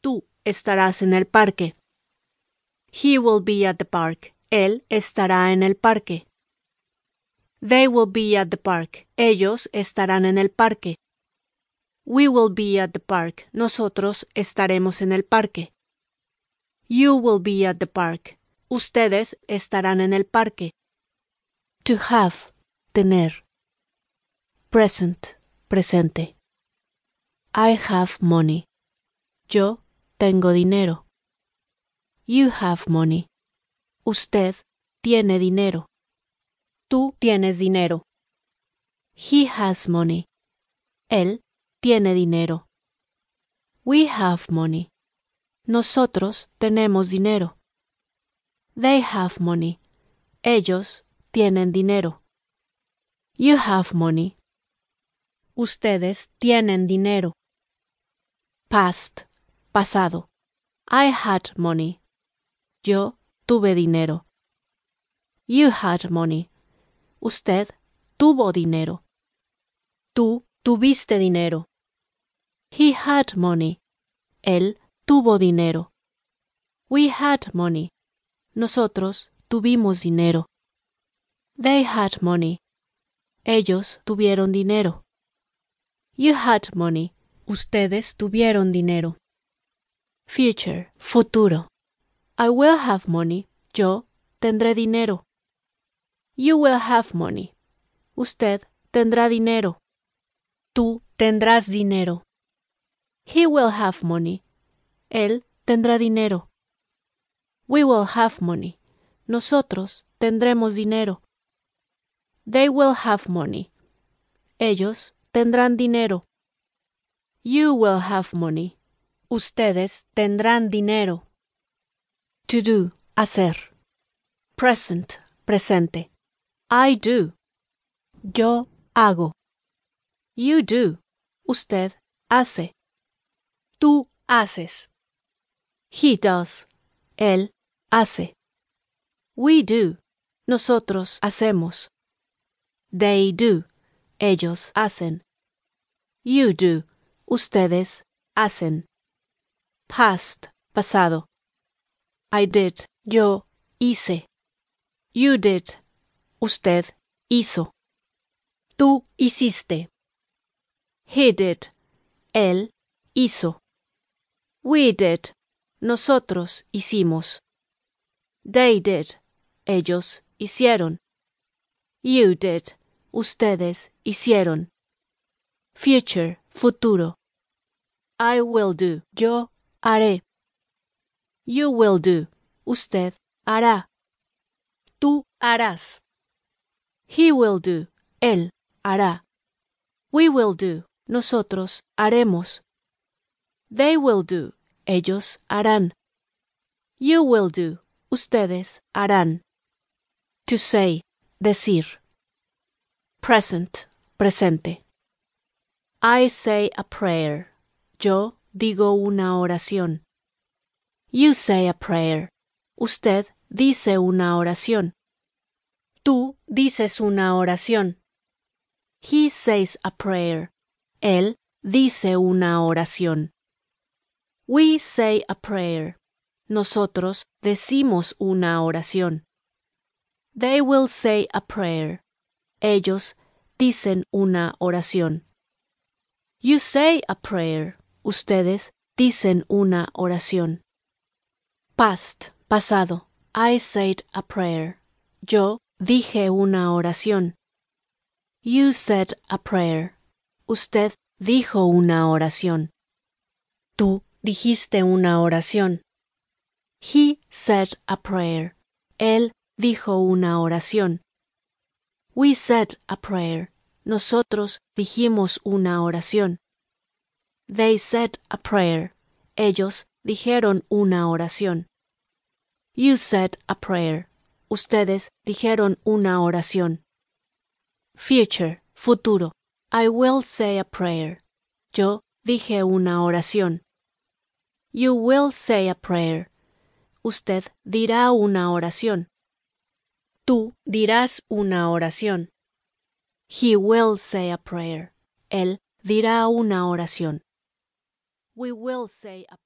Tú estarás en el parque. He will be at the park. Él estará en el parque. They will be at the park. Ellos estarán en el parque. We will be at the park. Nosotros estaremos en el parque. You will be at the park. Ustedes estarán en el parque. To have, tener. Present, presente. I have money. Yo tengo dinero. You have money. Usted tiene dinero. Tú tienes dinero. He has money. Él tiene dinero. We have money. Nosotros tenemos dinero. They have money. Ellos tienen dinero. You have money. Ustedes tienen dinero. Past, pasado. I had money. Yo tuve dinero. You had money. Usted tuvo dinero. Tú tuviste dinero. He had money. Él tuvo dinero. We had money. Nosotros tuvimos dinero. They had money. Ellos tuvieron dinero. You had money. Ustedes tuvieron dinero. Future, futuro. I will have money. Yo tendré dinero. You will have money. Usted tendrá dinero. Tú tendrás dinero. He will have money. Él tendrá dinero. We will have money. Nosotros tendremos dinero. They will have money. Ellos tendrán dinero. You will have money. Ustedes tendrán dinero. To do, hacer. Present, presente. I do. Yo hago. You do. Usted hace. Tú haces. He does. Él hace. We do. Nosotros hacemos. They do. Ellos hacen. You do. Ustedes hacen. Past. Pasado. I did. Yo hice. You did. Usted hizo. Tú hiciste. He did. Él hizo. We did. Nosotros hicimos. They did. Ellos hicieron. You did. Ustedes hicieron. Future, futuro. I will do. Yo haré. You will do. Usted hará. Tú harás. He will do. Él hará. We will do. Nosotros haremos. They will do. Ellos harán. You will do. Ustedes harán. To say. Decir. Present. Presente. I say a prayer. Yo digo una oración. You say a prayer. Usted dice una oración. Tú dices una oración. He says a prayer. Él dice una oración. We say a prayer. Nosotros decimos una oración. They will say a prayer. Ellos dicen una oración. You say a prayer. Ustedes dicen una oración. Past, pasado. I said a prayer. Yo dije una oración. You said a prayer. Usted dijo una oración. Tú dijiste una oración. He said a prayer. Él dijo una oración. We said a prayer. Nosotros dijimos una oración. They said a prayer. Ellos dijeron una oración. You said a prayer. Ustedes dijeron una oración. Future, futuro. I will say a prayer. Yo dije una oración. You will say a prayer. Usted dirá una oración. Tú dirás una oración. He will say a prayer. Él dirá una oración. We will say a